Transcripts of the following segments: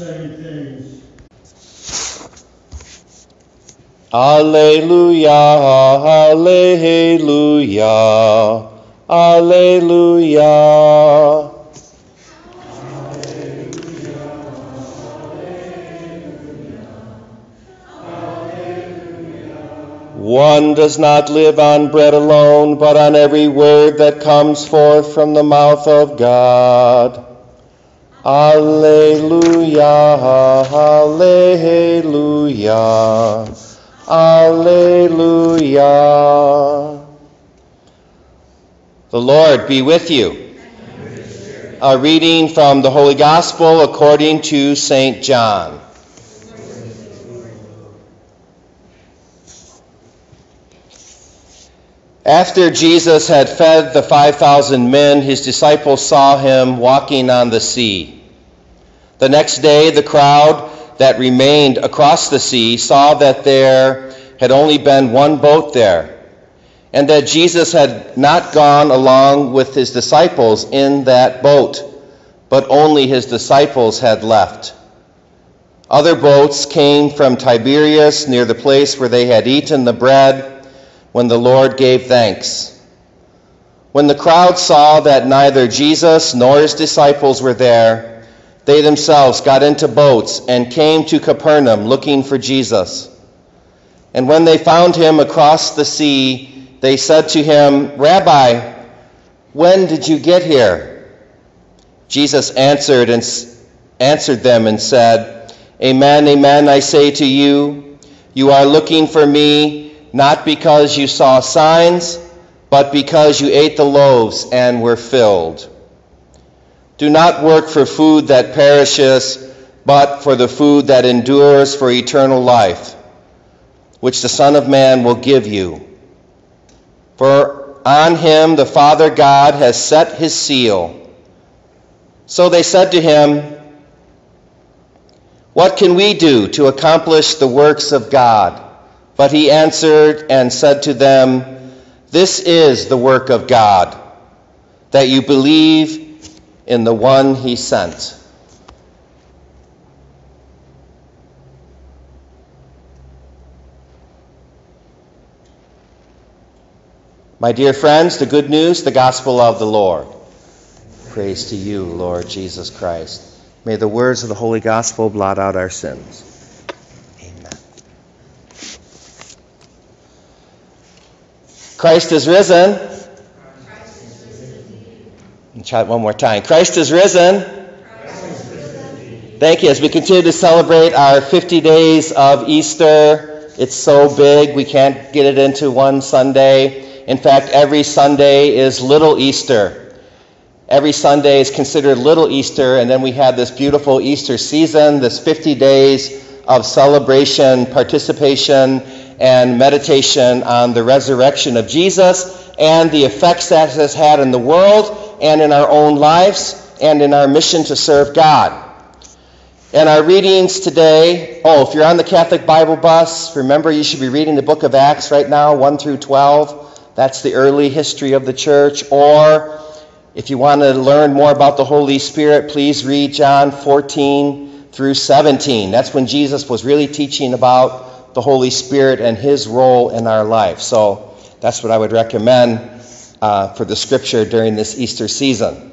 same things. Alleluia, Alleluia, Alleluia. One does not live on bread alone, but on every word that comes forth from the mouth of God. Alleluia, Alleluia, Alleluia. The Lord be with you. A reading from the Holy Gospel according to St. John. After Jesus had fed the 5,000 men, his disciples saw him walking on the sea. The next day, the crowd that remained across the sea saw that there had only been one boat there, and that Jesus had not gone along with his disciples in that boat, but only his disciples had left. Other boats came from Tiberias near the place where they had eaten the bread when the Lord gave thanks. When the crowd saw that neither Jesus nor his disciples were there, they themselves got into boats and came to Capernaum looking for Jesus. And when they found him across the sea, they said to him, Rabbi, when did you get here? Jesus answered and answered them and said, Amen, amen, I say to you, you are looking for me not because you saw signs, but because you ate the loaves and were filled. Do not work for food that perishes, but for the food that endures for eternal life, which the Son of Man will give you. For on him the Father God has set his seal. So they said to him, What can we do to accomplish the works of God? But he answered and said to them, This is the work of God, that you believe in the one he sent. My dear friends, the good news, the gospel of the Lord. Praise to you, Lord Jesus Christ. May the words of the Holy Gospel blot out our sins. Christ is risen. Try it one more time. Christ is risen. Thank you. As we continue to celebrate our 50 days of Easter, it's so big we can't get it into one Sunday. In fact, every Sunday is Little Easter. Every Sunday is considered Little Easter, and then we have this beautiful Easter season, this 50 days of celebration, participation, and meditation on the resurrection of Jesus and the effects that has had in the world and in our own lives and in our mission to serve God. And our readings today, oh, if you're on the Catholic Bible bus, remember you should be reading the book of Acts right now, 1 through 12. That's the early history of the church. Or if you want to learn more about the Holy Spirit, please read John 14 through 17. That's when Jesus was really teaching about the Holy Spirit and his role in our life. So that's what I would recommend uh, for the scripture during this Easter season.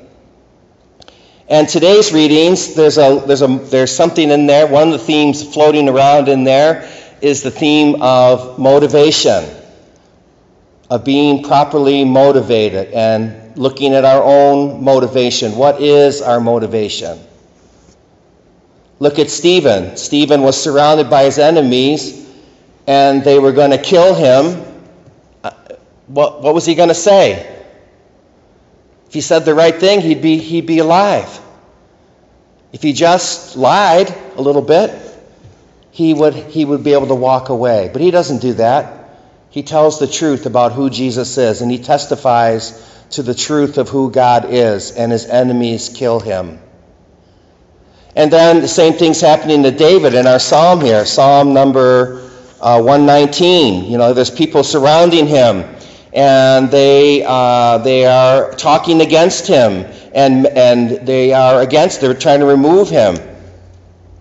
And today's readings, there's, a, there's, a, there's something in there. One of the themes floating around in there is the theme of motivation, of being properly motivated and looking at our own motivation. What is our motivation? Look at Stephen. Stephen was surrounded by his enemies, and they were going to kill him. Uh, what, what was he going to say? If he said the right thing, he'd be, he'd be alive. If he just lied a little bit, he would, he would be able to walk away. But he doesn't do that. He tells the truth about who Jesus is, and he testifies to the truth of who God is, and his enemies kill him. And then the same thing's happening to David in our psalm here, Psalm number uh, 119. You know, there's people surrounding him, and they, uh, they are talking against him, and, and they are against, they're trying to remove him.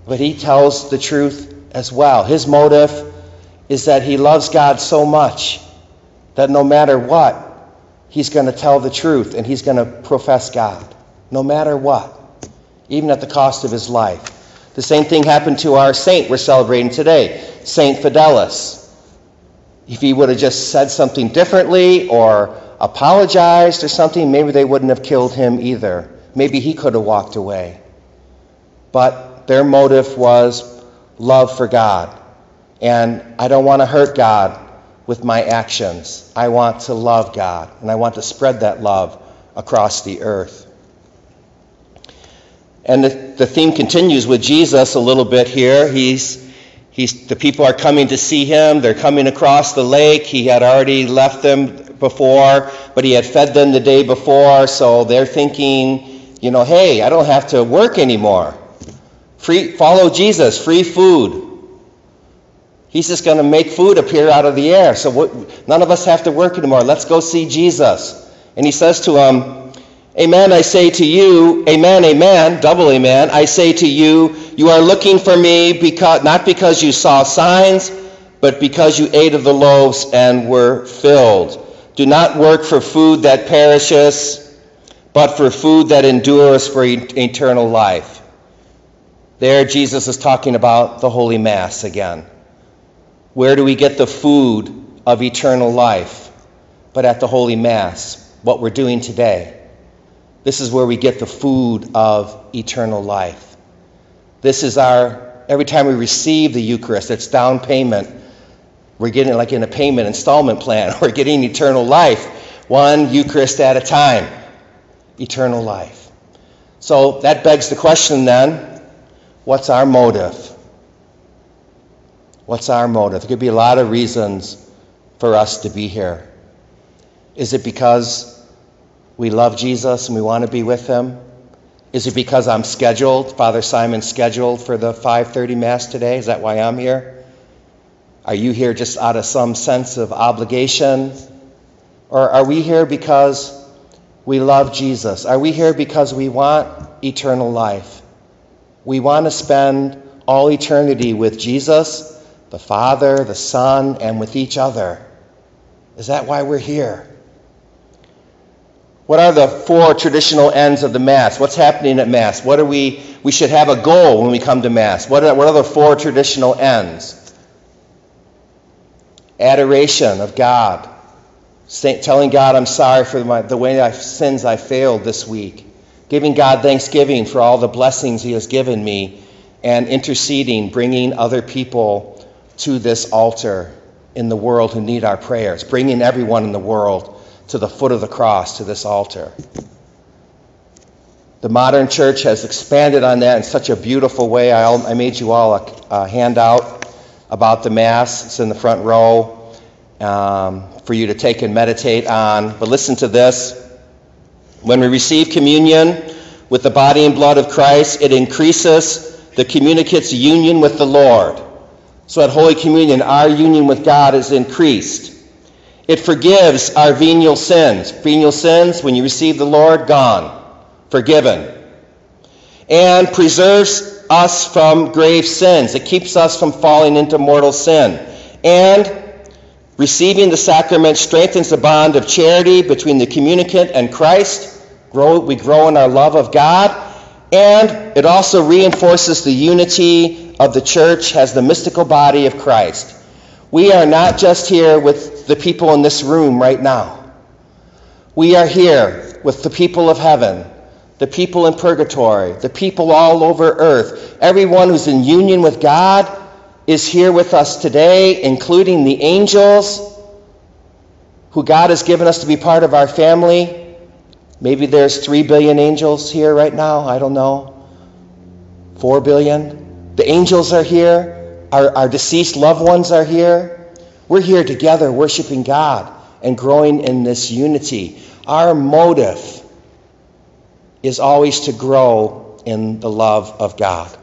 but he tells the truth as well. His motive is that he loves God so much that no matter what, he's going to tell the truth and he's going to profess God, no matter what, even at the cost of his life. The same thing happened to our saint we're celebrating today, Saint Fidelis. If he would have just said something differently or apologized or something, maybe they wouldn't have killed him either. Maybe he could have walked away. But their motive was love for God. And I don't want to hurt God with my actions. I want to love God, and I want to spread that love across the earth. And the, the theme continues with Jesus a little bit here. He's, he's, the people are coming to see him. They're coming across the lake. He had already left them before, but he had fed them the day before, so they're thinking, you know, hey, I don't have to work anymore. Free, follow Jesus, free food. He's just going to make food appear out of the air. So what, none of us have to work anymore. Let's go see Jesus. And he says to them, Amen, I say to you, amen, amen, double amen, I say to you, you are looking for me because, not because you saw signs, but because you ate of the loaves and were filled. Do not work for food that perishes, but for food that endures for eternal life. There, Jesus is talking about the Holy Mass again. Where do we get the food of eternal life? But at the Holy Mass, what we're doing today. This is where we get the food of eternal life. This is our, every time we receive the Eucharist, it's down payment. We're getting like in a payment installment plan. We're getting eternal life, one Eucharist at a time. Eternal life. So that begs the question then what's our motive? What's our motive? There could be a lot of reasons for us to be here. Is it because we love Jesus and we want to be with him? Is it because I'm scheduled, Father Simon scheduled for the 5:30 mass today? Is that why I'm here? Are you here just out of some sense of obligation? Or are we here because we love Jesus? Are we here because we want eternal life? We want to spend all eternity with Jesus the Father, the Son, and with each other. Is that why we're here? What are the four traditional ends of the Mass? What's happening at Mass? What are we, we should have a goal when we come to Mass. What are, what are the four traditional ends? Adoration of God. telling God I'm sorry for my, the way I sins I failed this week. Giving God thanksgiving for all the blessings He has given me. And interceding, bringing other people to this altar in the world who need our prayers, bringing everyone in the world to the foot of the cross, to this altar. The modern church has expanded on that in such a beautiful way. I, I made you all a, a, handout about the Mass. It's in the front row um, for you to take and meditate on. But listen to this. When we receive communion with the body and blood of Christ, it increases the communicant's union with the Lord. So at Holy Communion, our union with God is increased. It forgives our venial sins. Venial sins, when you receive the Lord, gone, forgiven. And preserves us from grave sins. It keeps us from falling into mortal sin. And receiving the sacrament strengthens the bond of charity between the communicant and Christ. We grow in our love of God. And it also reinforces the unity of the church as the mystical body of Christ. We are not just here with the people in this room right now. We are here with the people of heaven, the people in purgatory, the people all over earth. Everyone who's in union with God is here with us today, including the angels who God has given us to be part of our family. Maybe there's 3 billion angels here right now. I don't know. 4 billion. The angels are here. Our, our deceased loved ones are here. We're here together worshiping God and growing in this unity. Our motive is always to grow in the love of God.